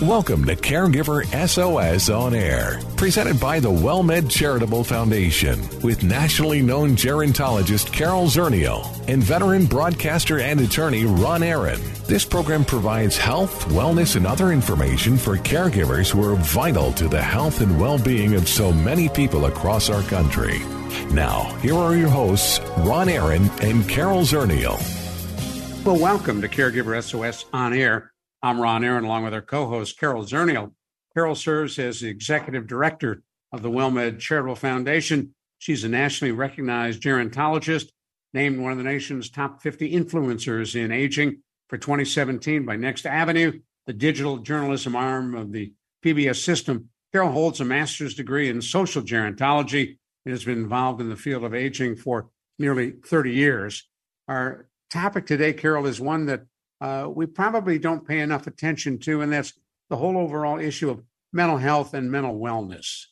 Welcome to Caregiver SOS On Air, presented by the WellMed Charitable Foundation with nationally known gerontologist Carol Zernial and veteran broadcaster and attorney Ron Aaron. This program provides health, wellness, and other information for caregivers who are vital to the health and well being of so many people across our country. Now, here are your hosts, Ron Aaron and Carol Zernial. Well, welcome to Caregiver SOS On Air. I'm Ron Aaron, along with our co host, Carol Zernial. Carol serves as the executive director of the WellMed Charitable Foundation. She's a nationally recognized gerontologist, named one of the nation's top 50 influencers in aging for 2017 by Next Avenue, the digital journalism arm of the PBS system. Carol holds a master's degree in social gerontology and has been involved in the field of aging for nearly 30 years. Our topic today, Carol, is one that uh, we probably don't pay enough attention to, and that's the whole overall issue of mental health and mental wellness.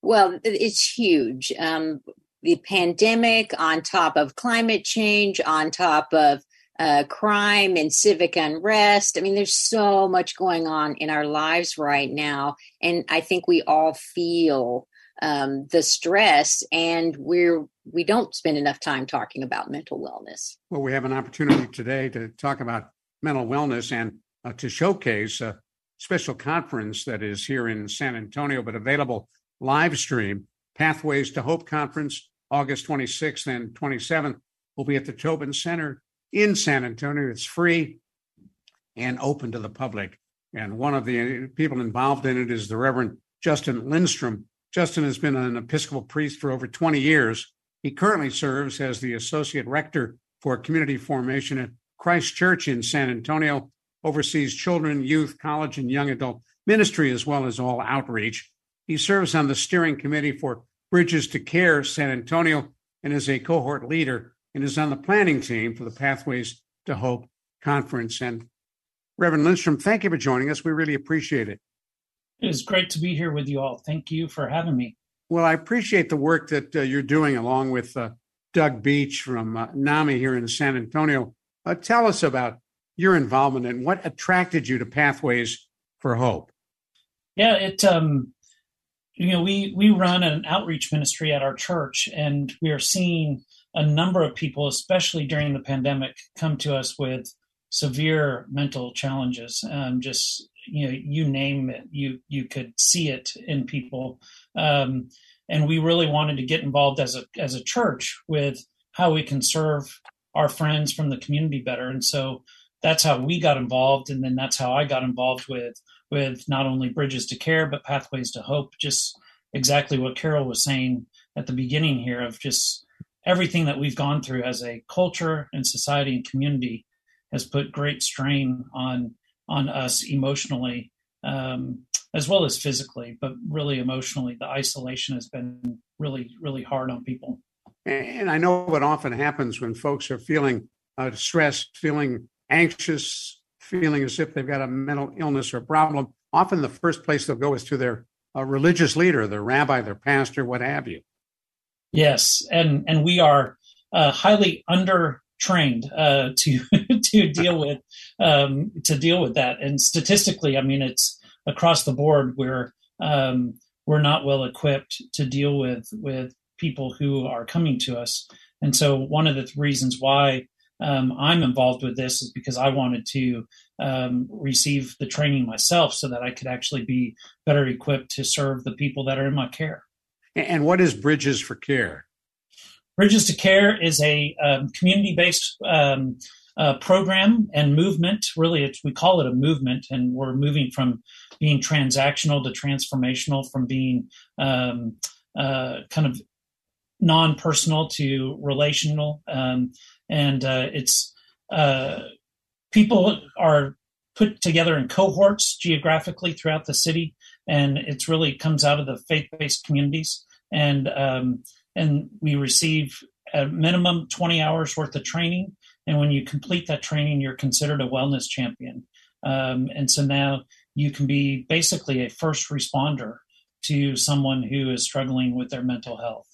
Well, it's huge. Um, the pandemic, on top of climate change, on top of uh, crime and civic unrest. I mean, there's so much going on in our lives right now. And I think we all feel um, the stress and we're we don't spend enough time talking about mental wellness. Well we have an opportunity today to talk about mental wellness and uh, to showcase a special conference that is here in san antonio but available live stream. Pathways to hope conference august 26th and 27th will be at the tobin center in san antonio. It's free and open to the public. And one of the people involved in it is the reverend justin lindstrom. Justin has been an Episcopal priest for over 20 years. He currently serves as the Associate Rector for Community Formation at Christ Church in San Antonio, oversees children, youth, college, and young adult ministry, as well as all outreach. He serves on the steering committee for Bridges to Care San Antonio and is a cohort leader and is on the planning team for the Pathways to Hope conference. And Reverend Lindstrom, thank you for joining us. We really appreciate it. It is great to be here with you all. Thank you for having me. Well, I appreciate the work that uh, you're doing along with uh, Doug Beach from uh, NAMI here in San Antonio. Uh, tell us about your involvement and what attracted you to Pathways for Hope. Yeah, it um, you know we we run an outreach ministry at our church, and we are seeing a number of people, especially during the pandemic, come to us with severe mental challenges. Um, just you know you name it you you could see it in people um, and we really wanted to get involved as a as a church with how we can serve our friends from the community better. And so that's how we got involved. And then that's how i got involved with with not only bridges to care but pathways to hope just exactly what carol was saying at the beginning here of just everything that we've gone through as a culture and society and community has put great strain on on us emotionally. Um, as well as physically, but really emotionally. The isolation has been really, really hard on people. And I know what often happens when folks are feeling uh, stressed, feeling anxious, feeling as if they've got a mental illness or problem. Often the first place they'll go is to their uh, religious leader, their rabbi, their pastor, what have you. Yes, and and we are uh, highly under trained uh, to to deal with um, to deal with that. And statistically, I mean, it's across the board where um, we're not well equipped to deal with with people who are coming to us. And so, one of the reasons why um, I'm involved with this is because I wanted to um, receive the training myself so that I could actually be better equipped to serve the people that are in my care. And what is Bridges for Care? Bridges to Care is a um, community based um, uh, program and movement. Really, we call it a movement, and we're moving from being transactional to transformational, from being um, uh, kind of non personal to relational. Um, and uh, it's uh, people are put together in cohorts geographically throughout the city, and it's really comes out of the faith based communities. And um, and we receive a minimum 20 hours worth of training. And when you complete that training, you're considered a wellness champion. Um, and so now you can be basically a first responder to someone who is struggling with their mental health.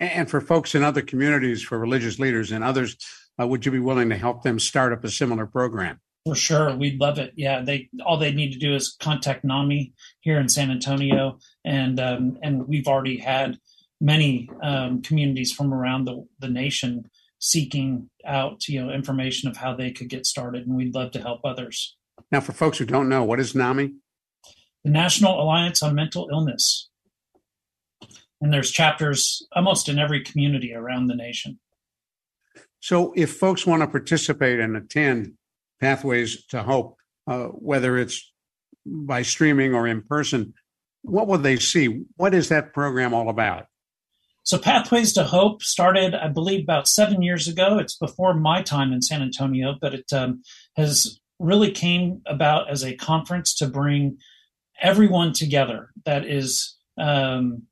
And for folks in other communities, for religious leaders and others, uh, would you be willing to help them start up a similar program? For sure, we'd love it. Yeah, they all they need to do is contact NAMI here in San Antonio, and um, and we've already had many um, communities from around the, the nation seeking out you know information of how they could get started, and we'd love to help others. Now, for folks who don't know, what is NAMI? The National Alliance on Mental Illness, and there's chapters almost in every community around the nation. So, if folks want to participate and attend Pathways to Hope, uh, whether it's by streaming or in person, what will they see? What is that program all about? So, Pathways to Hope started, I believe, about seven years ago. It's before my time in San Antonio, but it um, has really came about as a conference to bring everyone together that is um,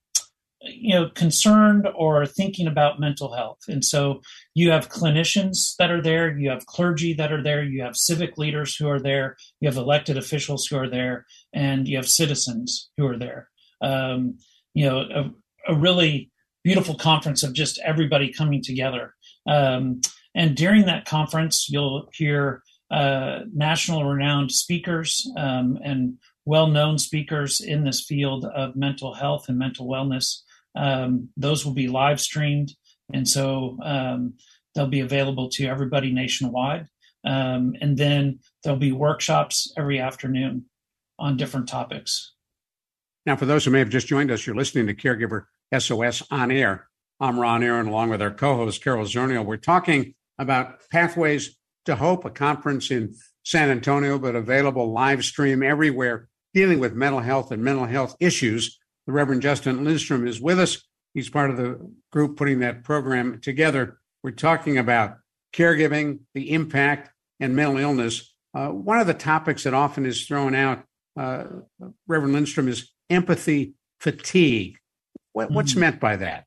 you know concerned or thinking about mental health. And so you have clinicians that are there you have clergy that are there you have civic leaders who are there you have elected officials who are there and you have citizens who are there. Um, you know a, a, really beautiful conference of just everybody coming together. Um, and during that conference you'll hear uh, national renowned speakers um, and well-known speakers in this field of mental health and mental wellness um, those will be live streamed, and so um, they'll be available to everybody nationwide. Um, and then there'll be workshops every afternoon on different topics. Now, for those who may have just joined us, you're listening to Caregiver SOS on air. I'm Ron Aaron, along with our co-host Carol Zernial. We're talking about Pathways to Hope, a conference in San Antonio, but available live stream everywhere, dealing with mental health and mental health issues the Reverend Justin Lindstrom is with us. He's part of the group putting that program together. We're talking about caregiving, the impact, and mental illness. Uh, one of the topics that often is thrown out, uh, Reverend Lindstrom, is empathy fatigue. What, what's mm. meant by that?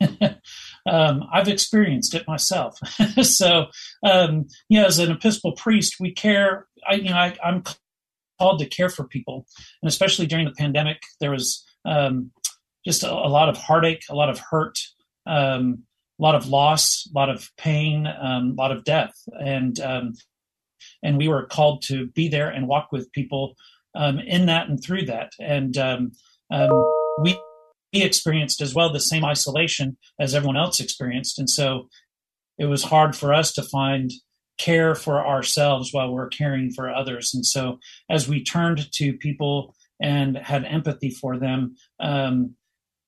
um, I've experienced it myself. so, um, you know, as an Episcopal priest, we care. I, you know, I, I'm called to care for people, and especially during the pandemic, there was um, just a, a, lot of heartache, a lot of hurt, um, a lot of loss, a lot of pain, um, a lot of death, and um, and we were called to be there and walk with people in that and through that, and we experienced as well the same isolation as everyone else experienced, and so it was hard for us to find care for ourselves while we're caring for others. And so, as we turned to people and had empathy for them, um,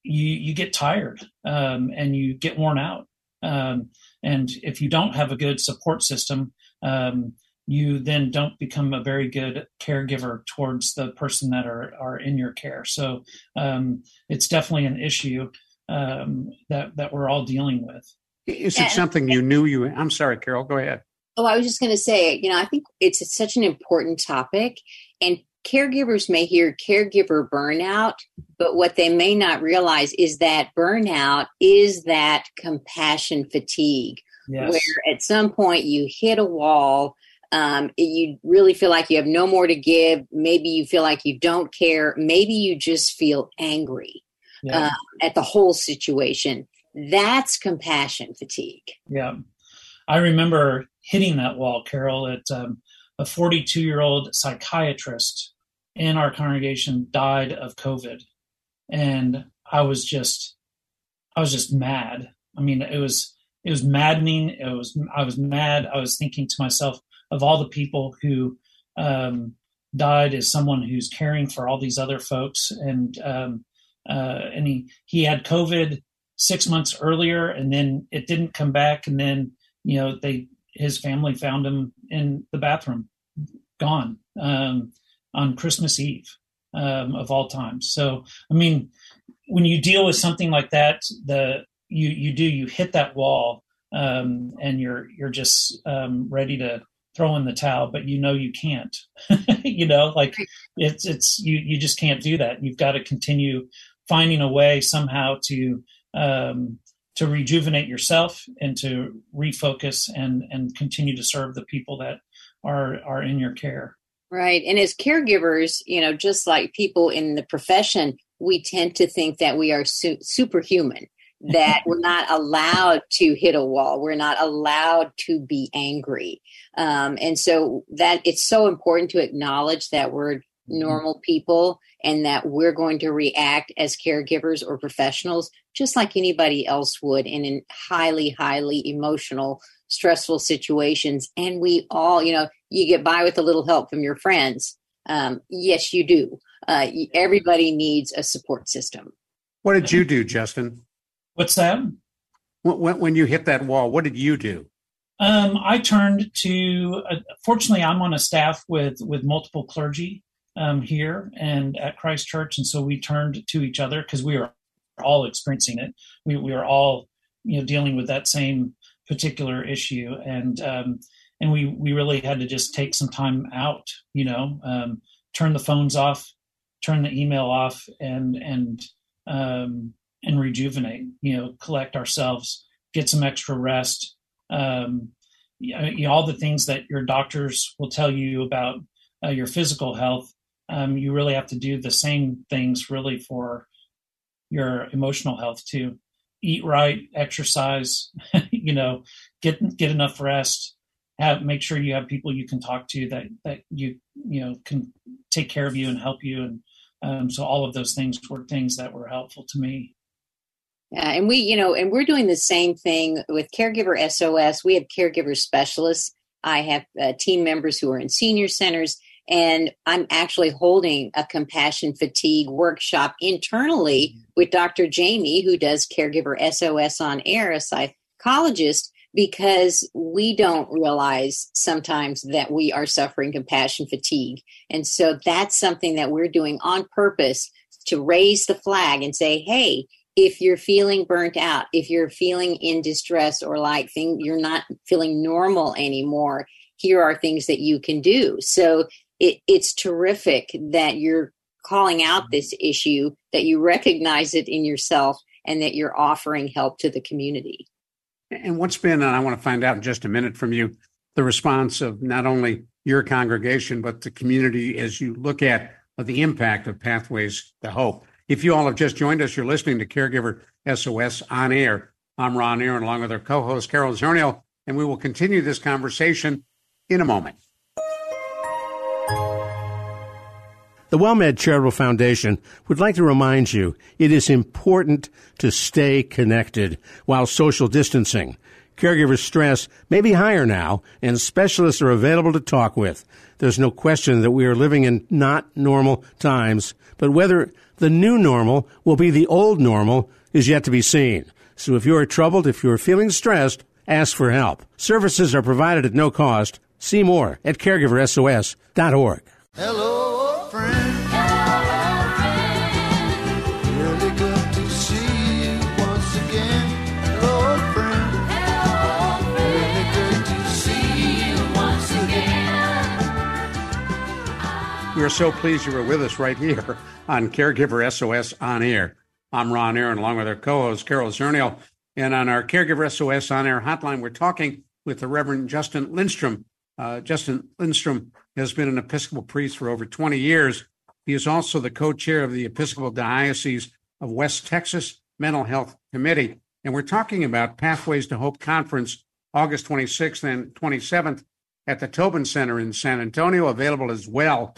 you you get tired um, and you get worn out. Um, and if you don't have a good support system, um, you then don't become a very good caregiver towards the person that are are in your care. So um, it's definitely an issue um, that that we're all dealing with. Is it something you knew you? I'm sorry, Carol. Go ahead. Oh, I was just going to say, you know, I think it's such an important topic, and caregivers may hear caregiver burnout, but what they may not realize is that burnout is that compassion fatigue, yes. where at some point you hit a wall. Um, you really feel like you have no more to give. Maybe you feel like you don't care. Maybe you just feel angry yeah. uh, at the whole situation. That's compassion fatigue. Yeah. I remember hitting that wall, Carol, at um, a 42 year old psychiatrist in our congregation died of COVID. And I was just, I was just mad. I mean, it was, it was maddening. It was, I was mad. I was thinking to myself of all the people who, um, died as someone who's caring for all these other folks. And, um, uh, and he, he had COVID six months earlier and then it didn't come back. And then, you know, they, his family found him in the bathroom gone. Um, on Christmas Eve um, of all times. So, I mean, when you deal with something like that, the you you do you hit that wall um, and you're you're just um, ready to throw in the towel, but you know you can't. you know, like it's it's you you just can't do that. You've got to continue finding a way somehow to um, to rejuvenate yourself and to refocus and and continue to serve the people that are are in your care. Right. And as caregivers, you know, just like people in the profession, we tend to think that we are su- superhuman, that we're not allowed to hit a wall. We're not allowed to be angry. Um, and so that it's so important to acknowledge that we're mm-hmm. normal people and that we're going to react as caregivers or professionals just like anybody else would in, in highly, highly emotional, stressful situations. And we all, you know, you get by with a little help from your friends. Um, yes, you do. Uh, everybody needs a support system. What did you do, Justin? What's that? When, when you hit that wall, what did you do? Um, I turned to. Uh, fortunately, I'm on a staff with with multiple clergy um, here and at Christ Church, and so we turned to each other because we were all experiencing it. We we were all you know dealing with that same particular issue, and um, and we we really had to just take some time out. You know, um, turn the phones off, turn the email off, and and um, and rejuvenate. You know, collect ourselves, get some extra rest. Um, you know, all the things that your doctors will tell you about uh, your physical health. Um, you really have to do the same things really for your emotional health too. Eat right, exercise, you know, get get enough rest. Have make sure you have people you can talk to that that you you know can take care of you and help you and um, so all of those things were things that were helpful to me. Yeah, and we, you know, and we're doing the same thing with Caregiver SOS. We have caregiver specialists. I have uh, team members who are in senior centers, and I'm actually holding a compassion fatigue workshop internally with Dr. Jamie, who does Caregiver SOS on air, a psychologist, because we don't realize sometimes that we are suffering compassion fatigue. And so that's something that we're doing on purpose to raise the flag and say, hey, if you're feeling burnt out, if you're feeling in distress or like thing, you're not feeling normal anymore, here are things that you can do. So it, it's terrific that you're calling out this issue, that you recognize it in yourself, and that you're offering help to the community. And what's been, and I want to find out in just a minute from you, the response of not only your congregation, but the community as you look at the impact of Pathways to Hope. If you all have just joined us, you're listening to Caregiver SOS on air. I'm Ron Aaron, along with our co host, Carol Zernial, and we will continue this conversation in a moment. The WellMed Charitable Foundation would like to remind you it is important to stay connected while social distancing. Caregiver stress may be higher now, and specialists are available to talk with. There's no question that we are living in not normal times, but whether the new normal will be the old normal is yet to be seen. So if you are troubled, if you are feeling stressed, ask for help. Services are provided at no cost. See more at caregiversos.org. Hello, We are so pleased you were with us right here on Caregiver SOS on air. I'm Ron Aaron, along with our co-host Carol Zernial. And on our Caregiver SOS on air hotline, we're talking with the Reverend Justin Lindstrom. Uh, Justin Lindstrom has been an Episcopal priest for over 20 years. He is also the co-chair of the Episcopal Diocese of West Texas Mental Health Committee. And we're talking about Pathways to Hope Conference, August 26th and 27th at the Tobin Center in San Antonio, available as well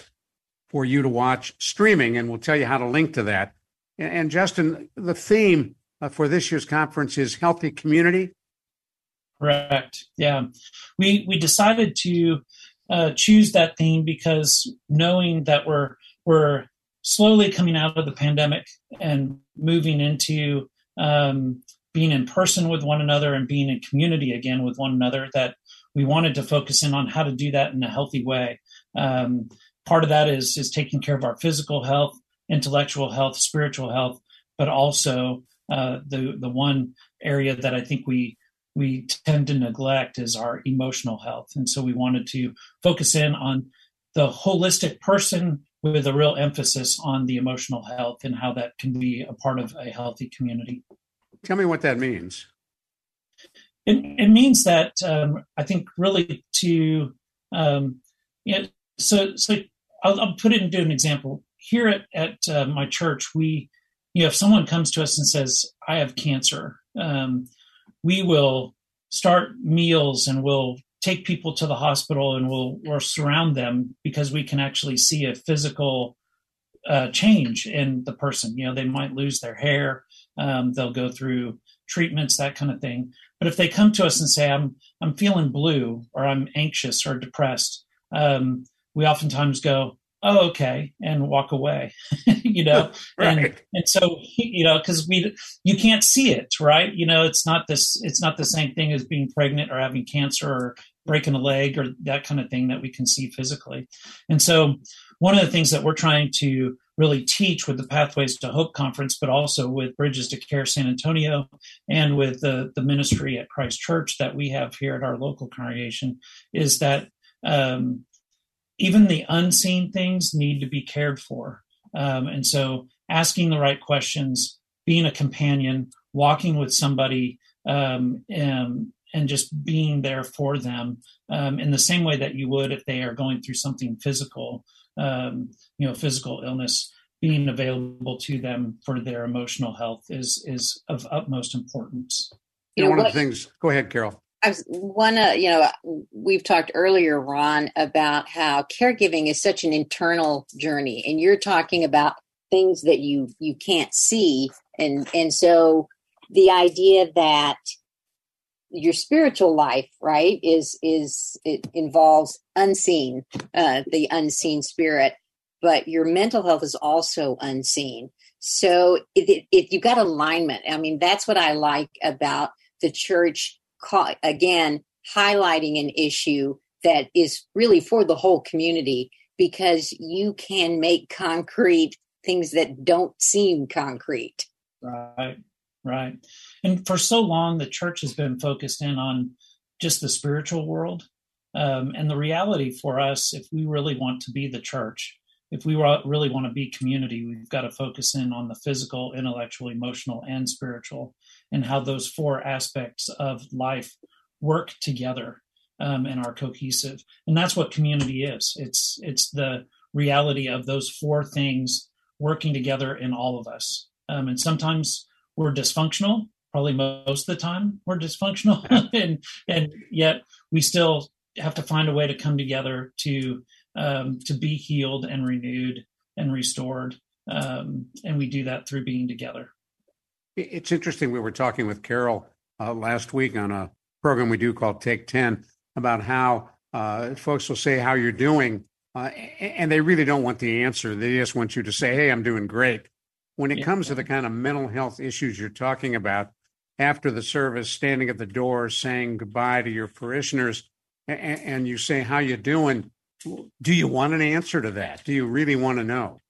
for you to watch streaming, and we'll tell you how to link to that. And, and Justin, the theme uh, for this year's conference is healthy community. Correct. Yeah, we we decided to uh, choose that theme because knowing that we're we're slowly coming out of the pandemic and moving into um, being in person with one another and being in community again with one another, that we wanted to focus in on how to do that in a healthy way. Um, part of that is is taking care of our physical health, intellectual health, spiritual health, but also uh, the the one area that I think we we tend to neglect is our emotional health, and so we wanted to focus in on the holistic person with a real emphasis on the emotional health and how that can be a part of a healthy community. Tell me what that means. It, it means that um, I think really to um, you know, so so I'll, I'll put it into an example. Here at, at uh, my church, we you know, if someone comes to us and says, I have cancer, um, we will start meals and we'll take people to the hospital and we'll, surround them because we can actually see a physical uh, change in the person. You know, they might lose their hair, um, they'll go through treatments, that kind of thing. But if they come to us and say, "I'm I'm feeling blue," or "I'm anxious or depressed," um, we oftentimes go, "Oh, okay," and walk away. you know, right. and and so you know, because we you can't see it, right? You know, it's not this. It's not the same thing as being pregnant or having cancer or breaking a leg or that kind of thing that we can see physically. And so, one of the things that we're trying to really teach with the Pathways to Hope conference, but also with Bridges to Care San Antonio and with the, the ministry at Christ Church that we have here at our local congregation is that um, even the unseen things need to be cared for. Um, and so asking the right questions, being a companion, walking with somebody, um, and, and just being there for them um, in the same way that you would if they are going through something physical um, you know, physical illness, being available to them for their emotional health is is of utmost importance. You know, one of the things. Go ahead, Carol. I was one. Uh, you know, we've talked earlier, Ron, about how caregiving is such an internal journey, and you're talking about things that you you can't see, and and so the idea that your spiritual life right is is it involves unseen uh the unseen spirit but your mental health is also unseen so if, if you've got alignment i mean that's what i like about the church again highlighting an issue that is really for the whole community because you can make concrete things that don't seem concrete. Right right. And for so long the church has been focused in on just the spiritual world um, and the reality for us if we really want to be the church if we really want to be community we've got to focus in on the physical intellectual emotional and spiritual and how those four aspects of life work together um, and are cohesive. And that's what community is. It's it's the reality of those four things working together in all of us. Um, and sometimes we're dysfunctional. Probably most of the time we're dysfunctional. And and yet we still have to find a way to come together to um, to be healed and renewed and restored um, and we do that through being together it's interesting we were talking with carol uh, last week on a program we do called take 10 about how uh, folks will say how you're doing uh, and they really don't want the answer they just want you to say hey i'm doing great when it yeah. comes to the kind of mental health issues you're talking about after the service, standing at the door, saying goodbye to your parishioners, and, and you say, "How you doing?" Do you want an answer to that? Do you really want to know?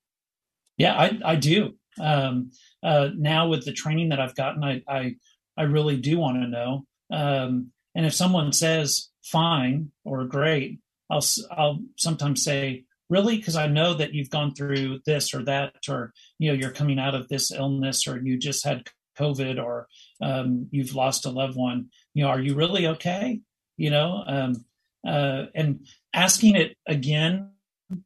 Yeah, I, I do. Um, uh, now with the training that I've gotten, I I, I really do want to know. Um, and if someone says fine or great, I'll I'll sometimes say really because I know that you've gone through this or that, or you know you're coming out of this illness, or you just had COVID, or um, you've lost a loved one you know are you really okay you know um, uh, and asking it again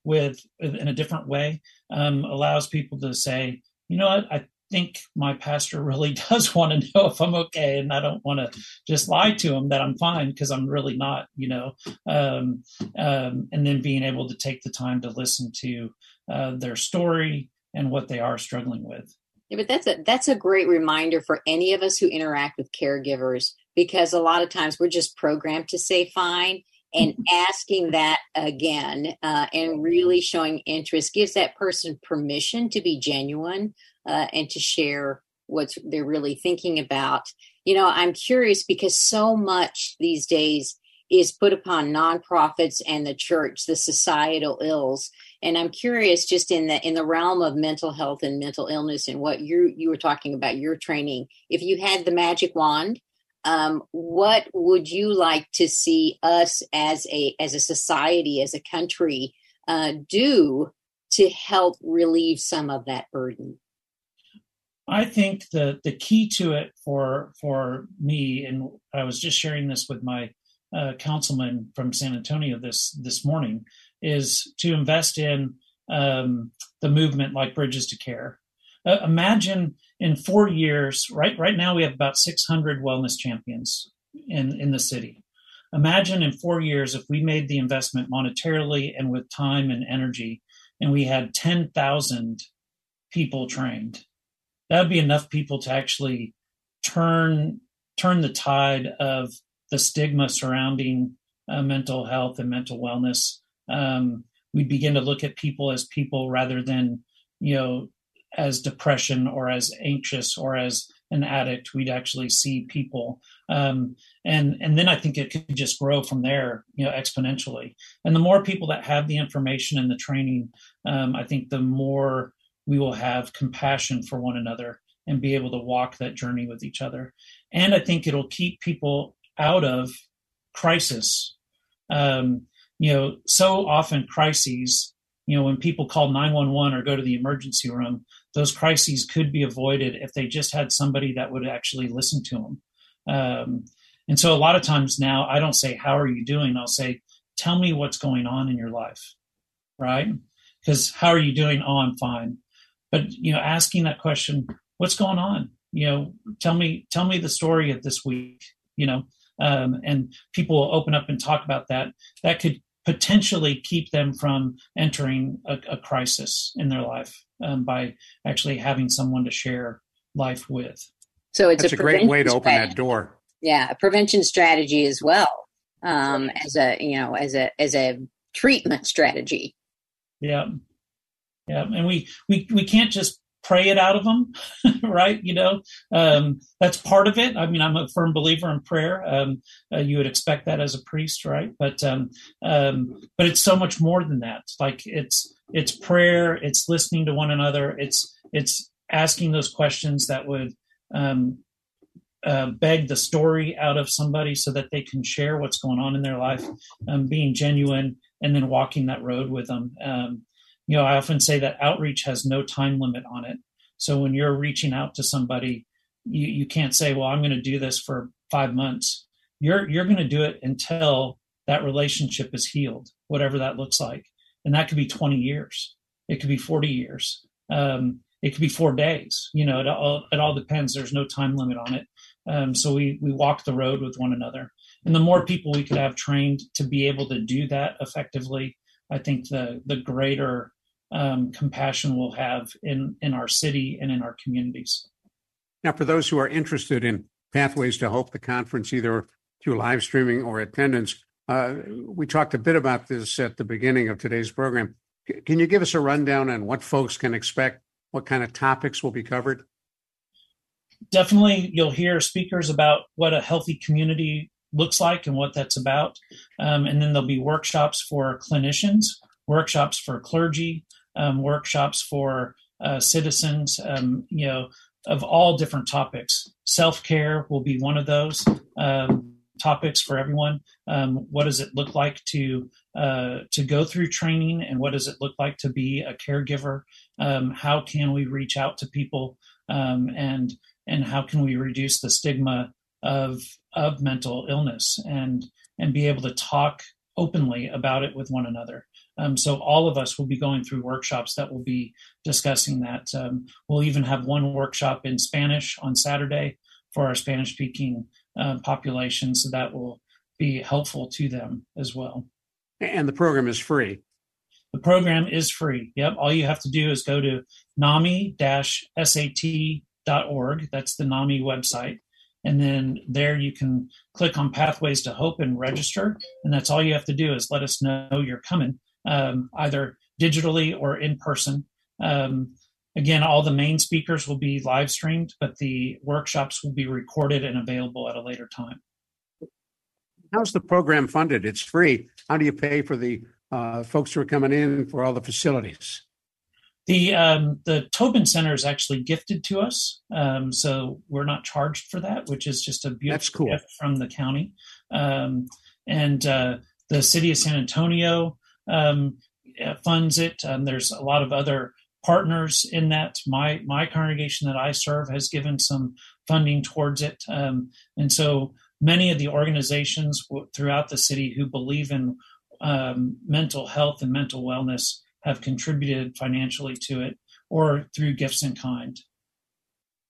with in a different way um, allows people to say you know what? I think my pastor really does want to know if i'm okay and i don't want to just lie to him that i'm fine because i'm really not you know? Um, um, and then being able to take the time to listen to uh, their story and what they are struggling with. Yeah, but that's a that's a great reminder for any of us who interact with caregivers because a lot of times we're just programmed to say fine and asking that again uh, and really showing interest gives that person permission to be genuine uh, and to share what they're really thinking about. You know i'm curious because so much these days is put upon nonprofits and the church the societal ills. And i'm curious just in the in the realm of mental health and mental illness and what you you were talking about your training if you had the magic wand um, what would you like to see us as a as a society as a country uh, do to help relieve some of that burden I think the the key to it for for me, and I was just sharing this with my uh, councilman from San Antonio this this morning, is to invest in um, the movement like Bridges to Care. Uh, imagine in four years, right? Right now, we have about 600 wellness champions in in the city. Imagine in four years if we made the investment monetarily and with time and energy, and we had 10,000 people trained. That would be enough people to actually turn turn the tide of the stigma surrounding uh, mental health and mental wellness. Um, we begin to look at people as people rather than you know as depression or as anxious or as an addict we'd actually see people. Um, and and then i think it could just grow from there you know exponentially. And the more people that have the information and the training um, i think the more we will have compassion for one another and be able to walk that journey with each other. And i think it'll keep people out of crisis. Um, you know so often crises you know when people call 911 or go to the emergency room those crises could be avoided if they just had somebody that would actually listen to them. Um, and so a lot of times now I don't say, How are you doing? I'll say, Tell me what's going on in your life, right? Because how are you doing? Oh, I'm fine. But, you know, asking that question, What's going on? You know, tell me, tell me the story of this week, you know, um, and people will open up and talk about that. That could potentially keep them from entering a, a crisis in their life um, by actually having someone to share life with. So it's That's a, a great way to open that door. Yeah, a prevention strategy as well um, as a you know as a as a treatment strategy. Yeah, yeah, and we we we can't just pray it out of them, right? You know, um, that's part of it. I mean, I'm a firm believer in prayer. Um, uh, you would expect that as a priest, right? But um, um, but it's so much more than that. Like it's it's prayer. It's listening to one another. It's it's asking those questions that would um, uh, beg the story out of somebody so that they can share what's going on in their life, um, being genuine, and then walking that road with them. Um, you know, I often say that outreach has no time limit on it. So when you're reaching out to somebody, you, you can't say, well, I'm going to do this for five months. You're, you're going to do it until that relationship is healed, whatever that looks like. And that could be 20 years. It could be 40 years. Um, it could be four days. You know, it all, it all depends. There's no time limit on it. Um, so we, we walk the road with one another. And the more people we could have trained to be able to do that effectively, I think the, the greater um, compassion we'll have in in our city and in our communities. Now, for those who are interested in Pathways to Hope, the conference, either through live streaming or attendance, uh, we talked a bit about this at the beginning of today's program. C- can you give us a rundown on what folks can expect? What kind of topics will be covered? Definitely, you'll hear speakers about what a healthy community looks like and what that's about. Um, and then there'll be workshops for clinicians, workshops for clergy, workshops for uh, citizens, um, you know, of all different topics. Self care will be one of those um, topics for everyone. Um, what does it look like to uh, to go through training, and what does it look like to be a caregiver? Um, how can we reach out to people, um, and and how can we reduce the stigma of of mental illness and and be able to talk openly about it with one another. Um, so all of us will be going through workshops that will be discussing that. Um, we'll even have one workshop in Spanish on Saturday for our Spanish speaking uh, population, so that will be helpful to them as well. And the program is free. The program is free. Yep. All you have to do is go to NAMI SAT.org. That's the NAMI website. And then there you can click on Pathways to Hope and register. And that's all you have to do is let us know you're coming um, either digitally or in person. Um, again, all the main speakers will be live streamed, but the workshops will be recorded and available at a later time. How's the program funded? It's free. How do you pay for the uh, folks who are coming in for all the facilities? The um, the Tobin Center is actually gifted to us, um, so we're not charged for that, which is just a beautiful cool. gift from the county. Um, and uh, the city of San Antonio um, uh, funds it. and there's a lot of other partners in that. My my congregation that I serve has given some funding towards it, um, and so many of the organizations w- throughout the city who believe in um, mental health and mental wellness have contributed financially to it. or through gifts in kind.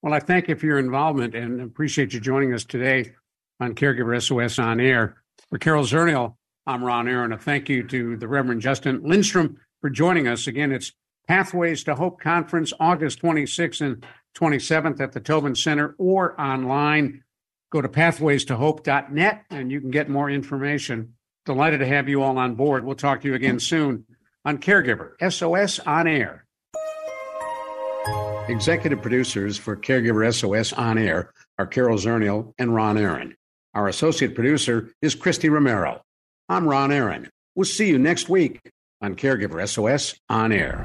Well, I thank you for your involvement and appreciate you joining us today on Caregiver SOS on air. For Carol Zernial, I'm Ron Aaron. A thank you to the Reverend Justin Lindstrom for joining us. Again, it's Pathways to Hope Conference, August 26th and 27th at the Tobin Center or online. Go to pathwaystohope.net and you can get more information. Delighted to have you all on board. We'll talk to you again soon on Caregiver SOS on air. Executive producers for Caregiver SOS on air are Carol Zernial and Ron Aaron. Our associate producer is Christy Romero. I'm Ron Aaron. We'll see you next week on Caregiver SOS on air.